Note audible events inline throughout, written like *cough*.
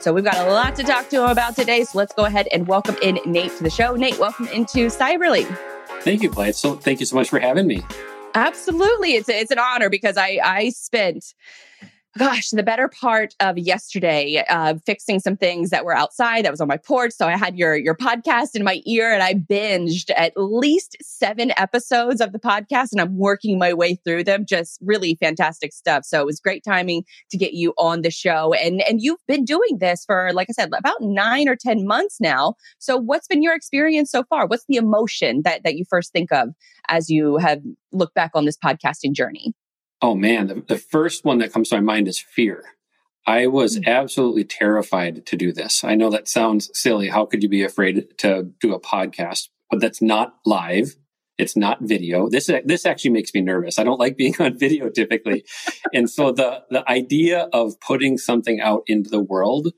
So we've got a lot to talk to him about today. So let's go ahead and welcome in Nate to the show. Nate, welcome into Cyberly. Thank you, Blythe. So thank you so much for having me. Absolutely. It's, it's an honor because I, I spent gosh, the better part of yesterday, uh, fixing some things that were outside that was on my porch. So I had your your podcast in my ear, and I binged at least seven episodes of the podcast, and I'm working my way through them. Just really fantastic stuff. So it was great timing to get you on the show, and and you've been doing this for, like I said, about nine or ten months now. So what's been your experience so far? What's the emotion that that you first think of as you have looked back on this podcasting journey? Oh man, the, the first one that comes to my mind is fear. I was mm-hmm. absolutely terrified to do this. I know that sounds silly. How could you be afraid to do a podcast? But that's not live. It's not video. This this actually makes me nervous. I don't like being on video typically. *laughs* and so the the idea of putting something out into the world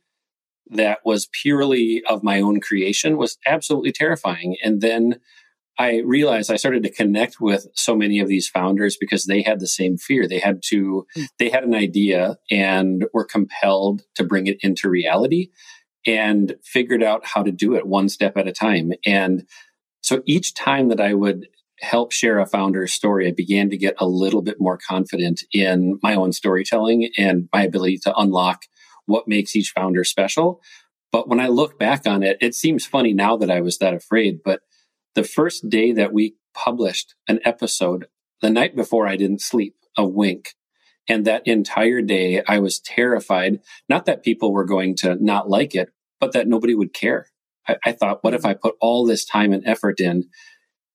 that was purely of my own creation was absolutely terrifying. And then I realized I started to connect with so many of these founders because they had the same fear. They had to, hmm. they had an idea and were compelled to bring it into reality and figured out how to do it one step at a time. And so each time that I would help share a founder's story, I began to get a little bit more confident in my own storytelling and my ability to unlock what makes each founder special. But when I look back on it, it seems funny now that I was that afraid, but the first day that we published an episode, the night before I didn't sleep a wink. And that entire day I was terrified, not that people were going to not like it, but that nobody would care. I, I thought, what if mm. I put all this time and effort in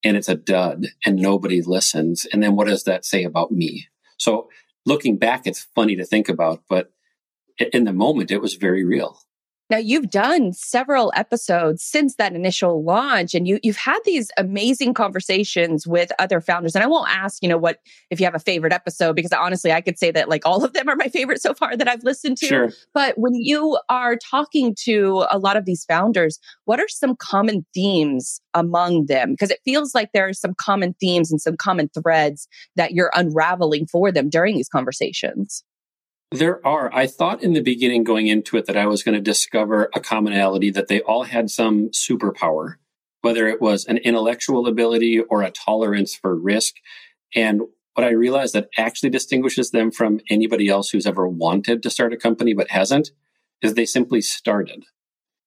and it's a dud and nobody listens? And then what does that say about me? So looking back, it's funny to think about, but in the moment, it was very real. Now you've done several episodes since that initial launch and you you've had these amazing conversations with other founders and I won't ask, you know, what if you have a favorite episode because honestly I could say that like all of them are my favorite so far that I've listened to. Sure. But when you are talking to a lot of these founders, what are some common themes among them? Because it feels like there are some common themes and some common threads that you're unraveling for them during these conversations. There are. I thought in the beginning going into it that I was going to discover a commonality that they all had some superpower, whether it was an intellectual ability or a tolerance for risk. And what I realized that actually distinguishes them from anybody else who's ever wanted to start a company but hasn't is they simply started.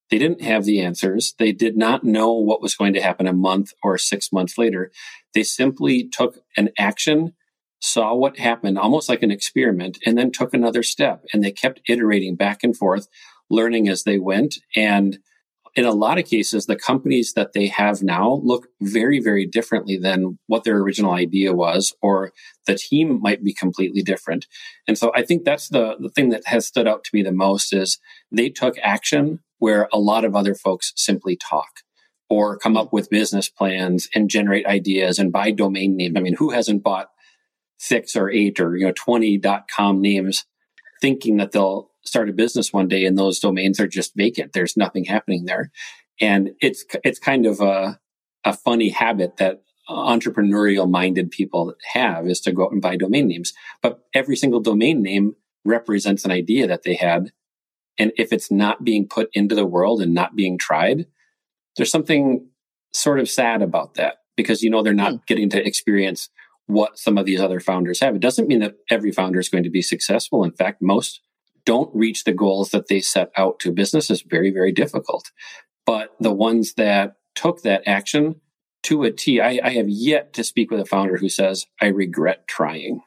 They didn't have the answers. They did not know what was going to happen a month or six months later. They simply took an action saw what happened almost like an experiment and then took another step and they kept iterating back and forth learning as they went and in a lot of cases the companies that they have now look very very differently than what their original idea was or the team might be completely different. And so i think that's the, the thing that has stood out to me the most is they took action where a lot of other folks simply talk or come up with business plans and generate ideas and buy domain names. I mean who hasn't bought six or eight or you know 20 com names thinking that they'll start a business one day and those domains are just vacant. There's nothing happening there. And it's it's kind of a a funny habit that entrepreneurial minded people have is to go out and buy domain names. But every single domain name represents an idea that they had. And if it's not being put into the world and not being tried there's something sort of sad about that because you know they're not mm. getting to experience what some of these other founders have. It doesn't mean that every founder is going to be successful. In fact, most don't reach the goals that they set out to. Business is very, very difficult. But the ones that took that action to a T, I, I have yet to speak with a founder who says, I regret trying.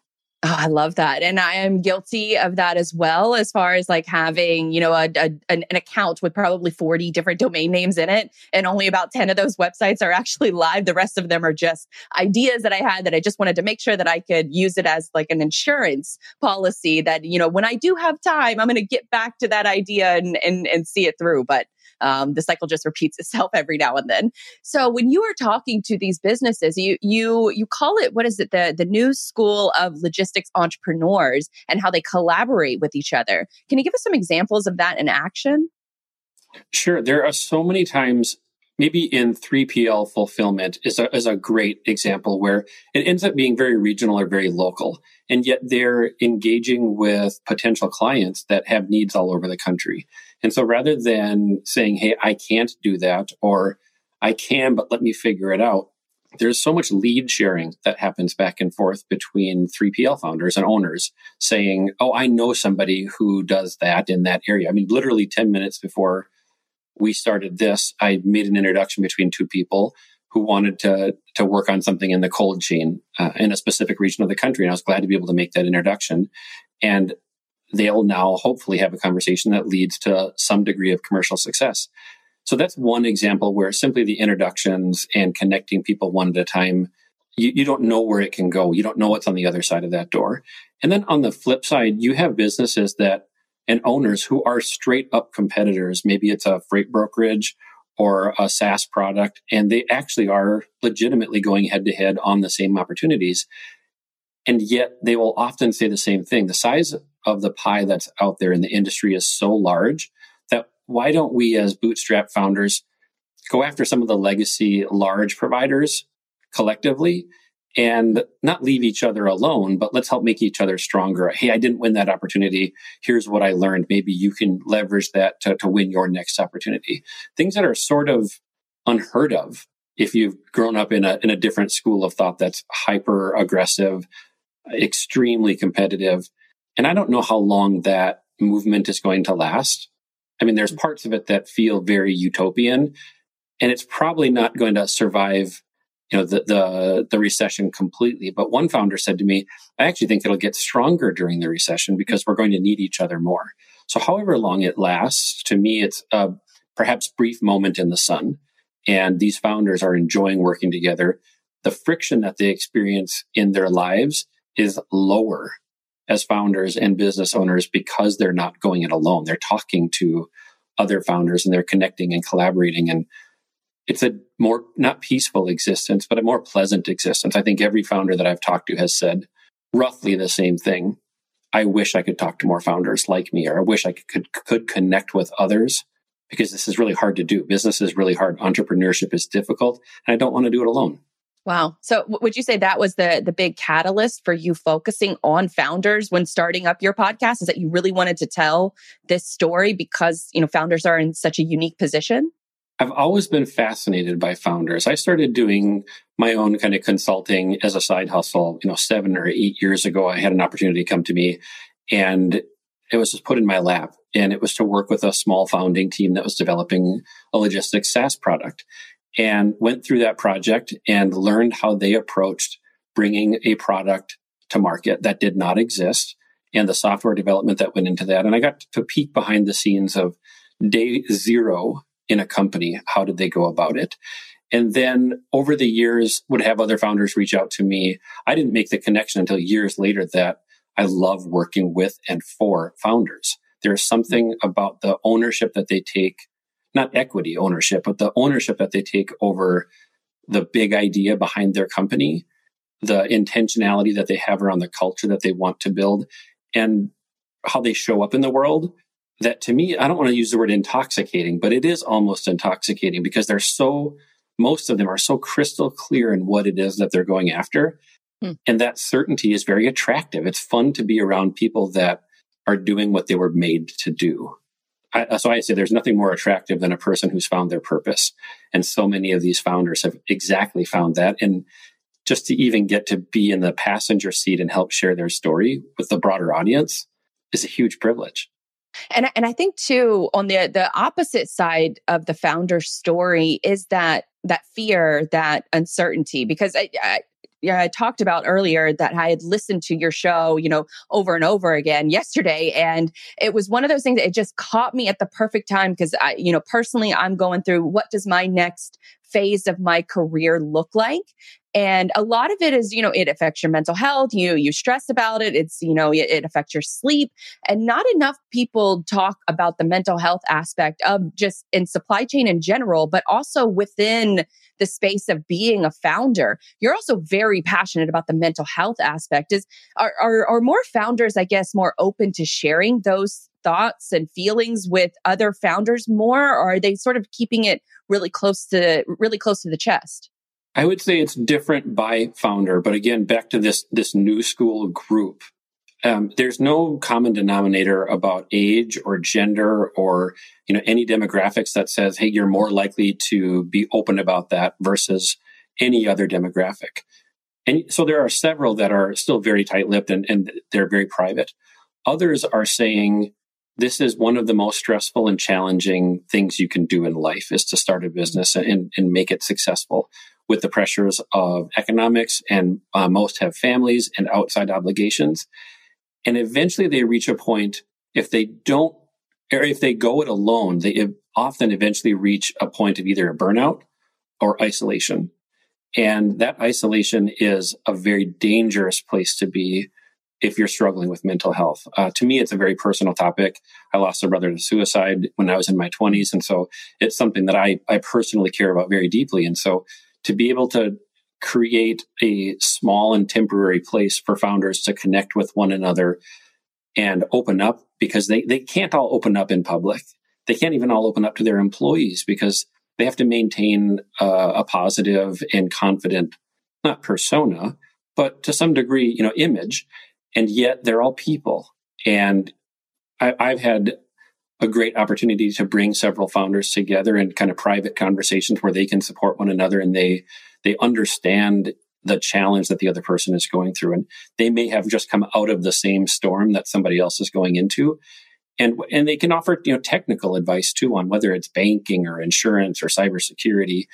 Oh, I love that. And I am guilty of that as well, as far as like having, you know, a, a an, account with probably 40 different domain names in it. And only about 10 of those websites are actually *laughs* live. The rest of them are just ideas that I had that I just wanted to make sure that I could use it as like an insurance policy that, you know, when I do have time, I'm going to get back to that idea and, and, and see it through. But um, the cycle just repeats *laughs* itself every now and then. So when you are talking to these businesses, you you you call it what is it the the new school of logistics entrepreneurs and how they collaborate with each other. Can you give us some examples of that in action? Sure. There are so many times maybe in 3PL fulfillment is a, is a great example where it ends up being very regional or very local. And yet they're engaging with potential clients that have needs all over the country. And so rather than saying, Hey, I can't do that, or I can, but let me figure it out, there's so much lead sharing that happens back and forth between 3PL founders and owners saying, Oh, I know somebody who does that in that area. I mean, literally 10 minutes before we started this, I made an introduction between two people who wanted to, to work on something in the cold chain uh, in a specific region of the country. And I was glad to be able to make that introduction. And they'll now hopefully have a conversation that leads to some degree of commercial success. So that's one example where simply the introductions and connecting people one at a time, you, you don't know where it can go. You don't know what's on the other side of that door. And then on the flip side, you have businesses that and owners who are straight up competitors. Maybe it's a freight brokerage or a SaaS product, and they actually are legitimately going head to head on the same opportunities. And yet they will often say the same thing. The size of the pie that's out there in the industry is so large that why don't we as bootstrap founders go after some of the legacy large providers collectively and not leave each other alone, but let's help make each other stronger. Hey, I didn't win that opportunity. Here's what I learned. Maybe you can leverage that to, to win your next opportunity. Things that are sort of unheard of if you've grown up in a, in a different school of thought that's hyper aggressive, extremely competitive. And I don't know how long that movement is going to last. I mean, there's mm-hmm. parts of it that feel very utopian, and it's probably not going to survive, you know, the the the recession completely. But one founder said to me, "I actually think it'll get stronger during the recession because we're going to need each other more." So, however long it lasts, to me, it's a perhaps brief moment in the sun, and these founders are enjoying working together. The friction that they experience in their lives is lower as founders and business owners because they're not going it alone. They're talking to other founders and they're connecting and collaborating. And it's a more, not peaceful existence, but a more pleasant existence. I think every founder that I've talked to has said roughly the same thing. I wish I could talk to more founders like me, or I wish I could, could connect with others because this is really hard to do. Business is really hard. Entrepreneurship is difficult, and I don't want to do it alone. Wow. So would you say that was the the big catalyst for you focusing on founders when starting up your podcast is that you really wanted to tell this story because, you know, founders are in such a unique position? I've always been fascinated by founders. I started doing my own kind of consulting as a side hustle, you know, 7 or 8 years ago. I had an opportunity come to me and it was just put in my lap and it was to work with a small founding team that was developing a logistics SaaS product and went through that project and learned how they approached bringing a product to market that did not exist and the software development that went into that. And I got to peek behind the scenes of day zero in a company. How did they go about it? And then over the years would have other founders reach out to me. I didn't make the connection until years later that I love working with and for founders. There's something about the ownership that they take not equity ownership, but the ownership that they take over the big idea behind their company, the intentionality that they have around the culture that they want to build, and how they show up in the world. That to me, I don't want to use the word intoxicating, but it is almost intoxicating because they're so, most of them are so crystal clear in what it is that they're going after. Hmm. And that certainty is very attractive. It's fun to be around people that are doing what they were made to do. I, uh, so I say there's nothing more attractive than a person who's found their purpose. And so many of these founders have exactly found that. And just to even get to be in the passenger seat and help share their story with the broader audience is a huge privilege. And and I think too on the the opposite side of the founder story is that that fear, that uncertainty because I, I yeah, I talked about earlier that I had listened to your show, you know, over and over again yesterday. And it was one of those things that it just caught me at the perfect time because I, you know, personally, I'm going through what does my next phase of my career look like? And a lot of it is, you know, it affects your mental health. You, you stress about it. It's, you know, it, it affects your sleep. And not enough people talk about the mental health aspect of just in supply chain in general, but also within the space of being a founder. You're also very passionate about the mental health aspect. Is are, are, are more founders, I guess, more open to sharing those thoughts and feelings with other founders more, or are they sort of keeping it really close to really close to the chest? I would say it's different by founder, but again, back to this this new school group. um, there's no common denominator about age or gender or you know any demographics that says hey you're more likely to be open about that versus any other demographic and so there are several that are still very tight-lipped and, and they're very private others are saying this is one of the most stressful and challenging things you can do in life is to start a business and, and make it successful with the pressures of economics and uh, most have families and outside obligations and eventually they reach a point, if they don't, or if they go it alone, they often eventually reach a point of either a burnout or isolation. And that isolation is a very dangerous place to be if you're struggling with mental health. Uh, to me, it's a very personal topic. I lost a brother to suicide when I was in my 20s. And so it's something that I, I personally care about very deeply. And so to be able to create a small and temporary place for founders to connect with one another and open up because they, they can't all open up in public. They can't even all open up to their employees because they have to maintain uh, a positive and confident, not persona, but to some degree, you know, image. And yet they're all people. And I, I've had a great opportunity to bring several founders together in kind of private conversations where they can support one another and they they understand the challenge that the other person is going through and they may have just come out of the same storm that somebody else is going into and and they can offer you know technical advice too on whether it's banking or insurance or cybersecurity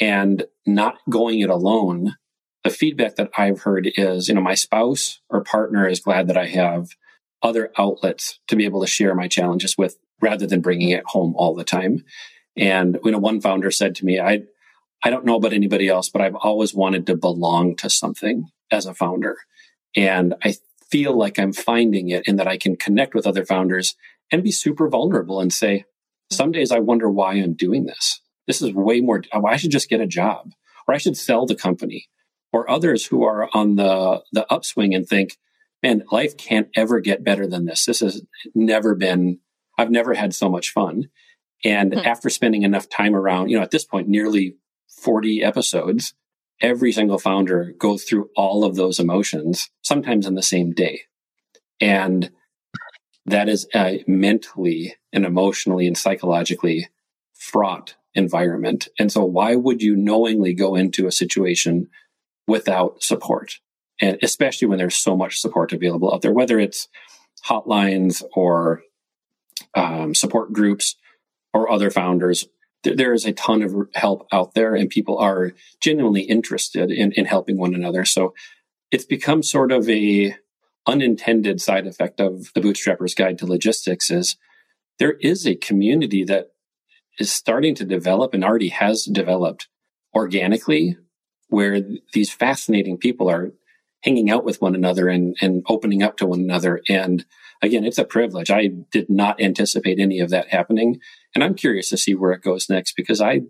and not going it alone the feedback that i've heard is you know my spouse or partner is glad that i have other outlets to be able to share my challenges with rather than bringing it home all the time. And you know, one founder said to me, I, I don't know about anybody else, but I've always wanted to belong to something as a founder. And I feel like I'm finding it in that I can connect with other founders and be super vulnerable and say, some days I wonder why I'm doing this. This is way more, I should just get a job or I should sell the company or others who are on the, the upswing and think, man, life can't ever get better than this. This has never been I've never had so much fun. And hmm. after spending enough time around, you know, at this point, nearly 40 episodes, every single founder goes through all of those emotions, sometimes in the same day. And that is a mentally and emotionally and psychologically fraught environment. And so why would you knowingly go into a situation without support? And especially when there's so much support available out there, whether it's hotlines or um, support groups or other founders. there is a ton of help out there, and people are genuinely interested in, in helping one another. So it's become sort of a unintended side effect of the Bootstrapper's Guide to Logistics is there is a community that is starting to develop and already has developed organically where these fascinating people are hanging out with one another and, and opening up to one another. And again, it's a privilege. I did not anticipate any of that happening. And I'm curious to see where it goes next because I,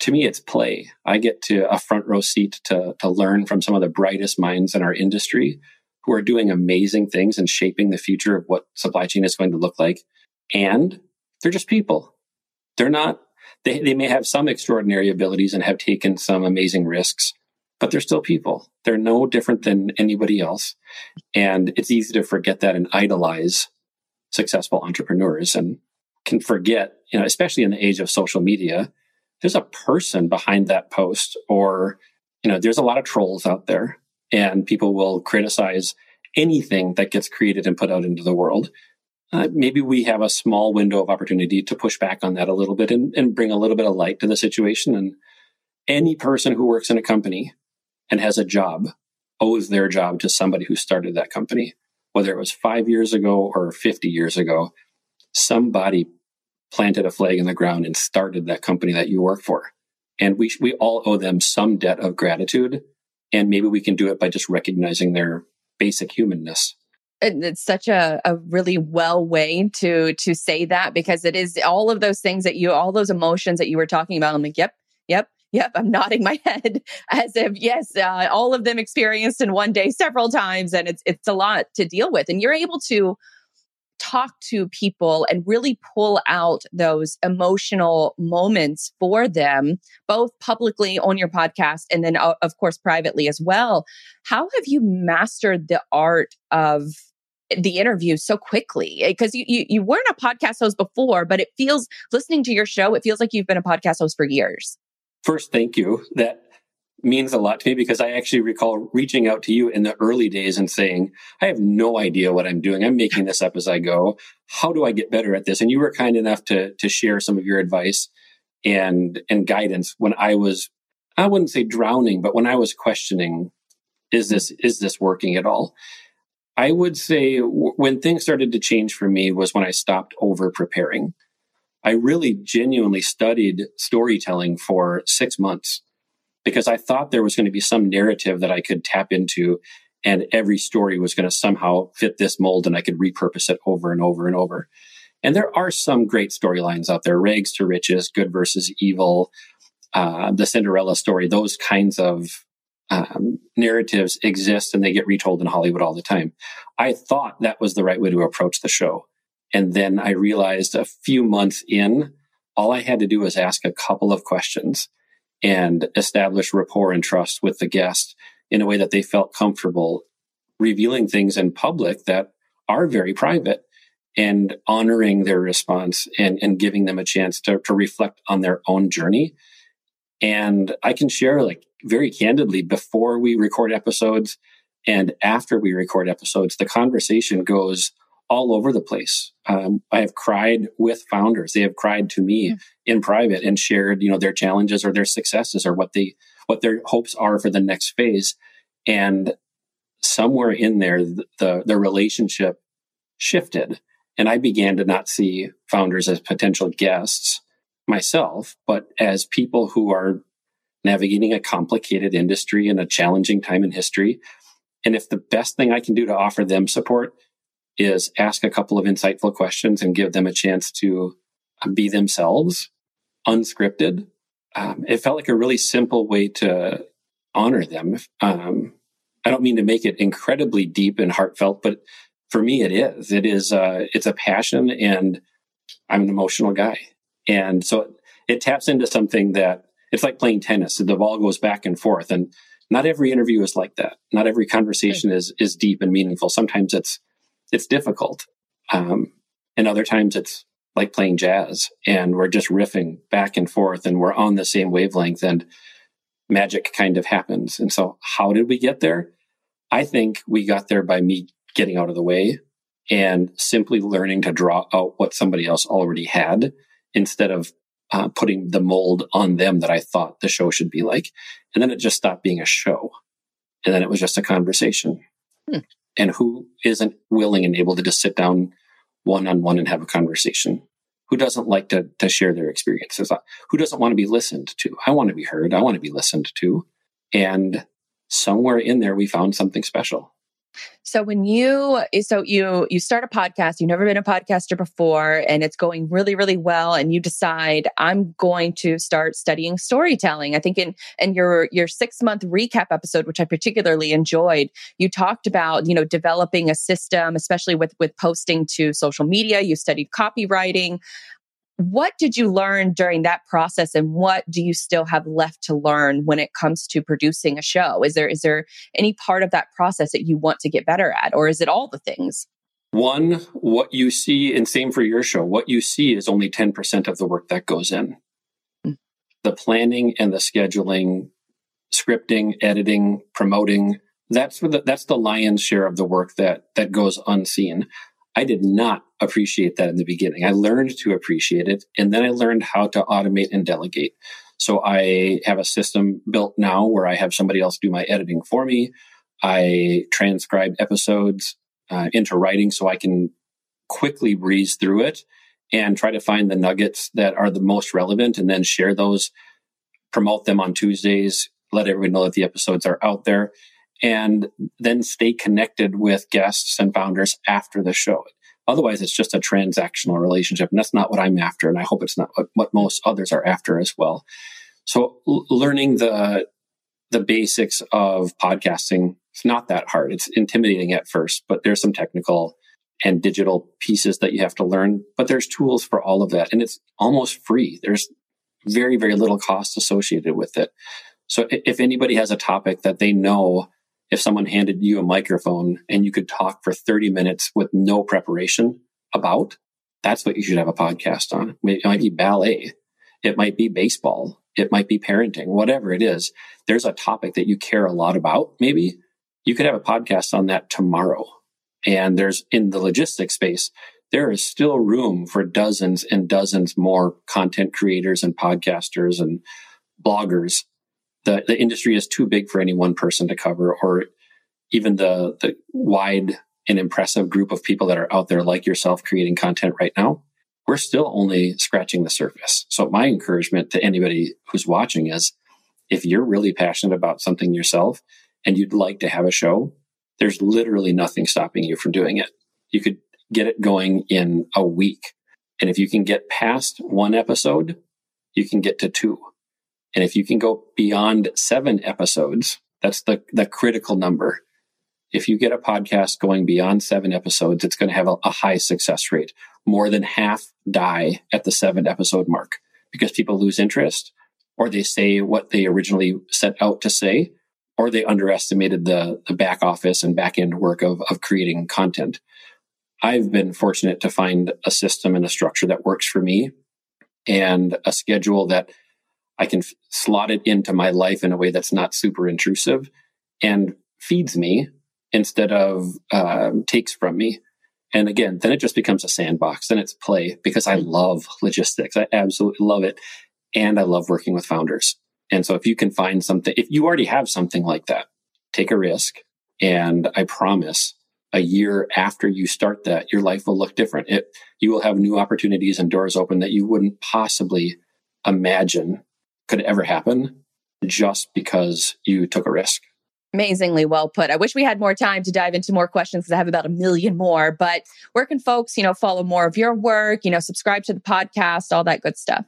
to me, it's play. I get to a front row seat to, to learn from some of the brightest minds in our industry who are doing amazing things and shaping the future of what supply chain is going to look like. And they're just people. They're not, they, they may have some extraordinary abilities and have taken some amazing risks, but they're still people. They're no different than anybody else. And it's easy to forget that and idolize successful entrepreneurs and can forget, you know, especially in the age of social media, there's a person behind that post or, you know, there's a lot of trolls out there and people will criticize anything that gets created and put out into the world. Uh, maybe we have a small window of opportunity to push back on that a little bit and, and bring a little bit of light to the situation. And any person who works in a company and has a job owes their job to somebody who started that company. Whether it was five years ago or 50 years ago, somebody planted a flag in the ground and started that company that you work for. And we, we all owe them some debt of gratitude. And maybe we can do it by just recognizing their basic humanness it's such a, a really well way to to say that because it is all of those things that you all those emotions that you were talking about i'm like yep yep I'm nodding my *laughs* head as if yes, uh, all of them experienced in one day several times, and it's it's a lot to deal with. And you're able to talk to people and really pull out those emotional moments for them, both publicly on your podcast and then, uh, of course, privately as well. How have you mastered the art of the interview so quickly because you, you you weren't a podcast host before, but it feels listening to your show, it feels like you've been a podcast host for years. First, thank you. That means a lot to me because I actually recall reaching out to you in the early days and saying, I have no idea what I'm doing. I'm making this up as I go. How do I get better at this? And you were kind enough to to share some of your advice and and guidance when I was I wouldn't say drowning, but when I was questioning, is this is this working at all? I would say w- when things started to change for me was when I stopped over preparing. I really genuinely studied storytelling for six months because I thought there was going to be some narrative that I could tap into and every story was going to somehow fit this mold and I could repurpose it over and over and over. And there are some great storylines out there, rags to riches, good versus evil, uh, the Cinderella story, those kinds of um, narratives exist and they get retold in Hollywood all the time. I thought that was the right way to approach the show. And then I realized a few months in, all I had to do was ask a couple of questions and establish rapport and trust with the guest in a way that they felt comfortable revealing things in public that are very private and honoring their response and, and giving them a chance to, to reflect on their own journey. And I can share like very candidly before we record episodes and after we record episodes, the conversation goes all over the place. Um, I have cried with founders. They have cried to me mm. in private and shared, you know, their challenges or their successes or what they, what their hopes are for the next phase. And somewhere in there, the, the, the relationship shifted. And I began to not see founders as potential guests myself, but as people who are navigating a complicated industry and a challenging time in history. And if the best thing I can do to offer them support is ask a couple of insightful questions and give them a chance to uh, be themselves, unscripted. Um, it felt like a really simple way to honor them. Um, I don't mean to make it incredibly deep and heartfelt, but for me, it is. It is. Uh, it's a passion, and I'm an emotional guy, and so it taps into something that it's like playing tennis. The ball goes back and forth, and not every interview is like that. Not every conversation is is deep and meaningful. Sometimes it's it's difficult. Um, and other times it's like playing jazz and we're just riffing back and forth and we're on the same wavelength and magic kind of happens. And so how did we get there? I think we got there by me getting out of the way and simply learning to draw out what somebody else already had instead of uh, putting the mold on them that I thought the show should be like. And then it just stopped being a show. And then it was just a conversation. Hmm and who isn't willing and able to just sit down one on one and have a conversation? Who doesn't like to, to share their experiences? Uh, who doesn't want to be listened to? I want to be heard. I want to be listened to. And somewhere in there, we found something special. So when you eh, so you you start a podcast, you've never been a podcaster before and it's going really really well and you decide I'm going to start studying storytelling. I think in in your your 6 month recap episode which I particularly enjoyed, you talked about, you know, developing a system especially with with posting to social media, you studied copywriting. What did you learn during that process and what do you still have left to learn when it comes to producing a show? Is there is there any part of that process that you want to get better at or is it all the things? One, what you see, and same for your show, what you see is only 10% of the work that goes in. Mm. The planning and the scheduling, scripting, editing, promoting, that's the, that's the lion's share of the work that that goes unseen. I did not appreciate that in the beginning. I learned to appreciate it and then I learned how to automate and delegate. So I have a system built now where I have somebody else do my editing for me. I transcribe episodes uh, into writing so I can quickly breeze through it and try to find the nuggets that are the most relevant and then share those, promote them on Tuesdays, let everyone know that the episodes are out there and then stay connected with guests and founders after the show. Otherwise, it's just a transactional relationship. And that's not what I'm after. And I hope it's not what, what most others are after as well. So l- learning the, the basics of podcasting, it's not that hard. It's intimidating at first, but there's some technical and digital pieces that you have to learn. But there's tools for all of that. And it's almost free. There's very, very little cost associated with it. So if anybody has a topic that they know if someone handed you a microphone and you could talk for 30 minutes with no preparation about, that's what you should have a podcast on. It might be ballet. It might be baseball. It might be parenting, whatever it is. There's a topic that you care a lot about. Maybe you could have a podcast on that tomorrow. And there's in the logistics space, there is still room for dozens and dozens more content creators and podcasters and bloggers. The, the industry is too big for any one person to cover or even the, the wide and impressive group of people that are out there like yourself creating content right now. We're still only scratching the surface. So my encouragement to anybody who's watching is if you're really passionate about something yourself and you'd like to have a show, there's literally nothing stopping you from doing it. You could get it going in a week. And if you can get past one episode, you can get to two. And if you can go beyond seven episodes, that's the, the critical number. If you get a podcast going beyond seven episodes, it's going to have a, a high success rate. More than half die at the seven episode mark because people lose interest or they say what they originally set out to say, or they underestimated the, the back office and back end work of, of creating content. I've been fortunate to find a system and a structure that works for me and a schedule that I can f- slot it into my life in a way that's not super intrusive and feeds me instead of um, takes from me. And again, then it just becomes a sandbox. Then it's play because I love logistics. I absolutely love it. And I love working with founders. And so if you can find something, if you already have something like that, take a risk. And I promise a year after you start that, your life will look different. It, you will have new opportunities and doors open that you wouldn't possibly imagine could ever happen just because you took a risk. Amazingly well put. I wish we had more time to dive into more questions because I have about a million more. But where can folks, you know, follow more of your work, you know, subscribe to the podcast, all that good stuff?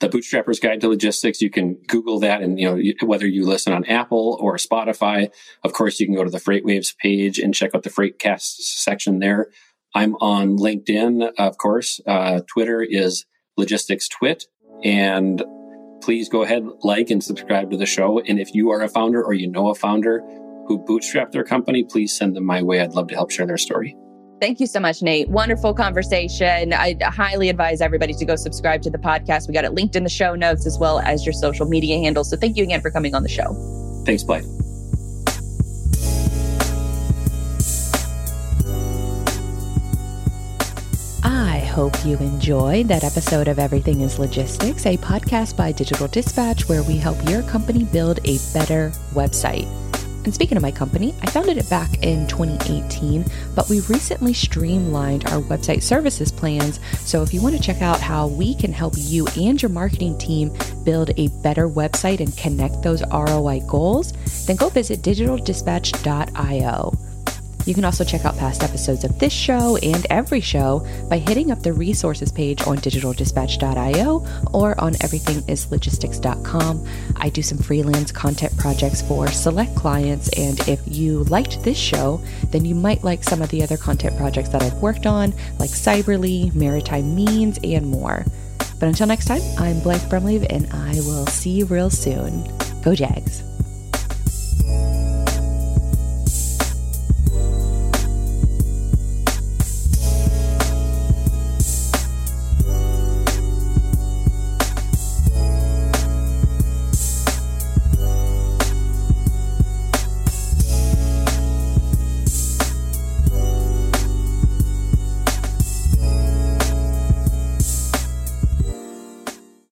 the bootstrapper's guide to logistics you can google that and you know whether you listen on apple or spotify of course you can go to the freightwaves page and check out the freightcast section there i'm on linkedin of course uh, twitter is logistics twit and please go ahead like and subscribe to the show and if you are a founder or you know a founder who bootstrapped their company please send them my way i'd love to help share their story Thank you so much, Nate. Wonderful conversation. I highly advise everybody to go subscribe to the podcast. We got it linked in the show notes as well as your social media handles. So thank you again for coming on the show. Thanks, Blythe. Hope you enjoyed that episode of Everything is Logistics, a podcast by Digital Dispatch where we help your company build a better website. And speaking of my company, I founded it back in 2018, but we recently streamlined our website services plans. So if you want to check out how we can help you and your marketing team build a better website and connect those ROI goals, then go visit digitaldispatch.io. You can also check out past episodes of this show and every show by hitting up the resources page on digitaldispatch.io or on everythingislogistics.com. I do some freelance content projects for select clients, and if you liked this show, then you might like some of the other content projects that I've worked on, like Cyberly, Maritime Means, and more. But until next time, I'm Blythe Brumleve, and I will see you real soon. Go Jags!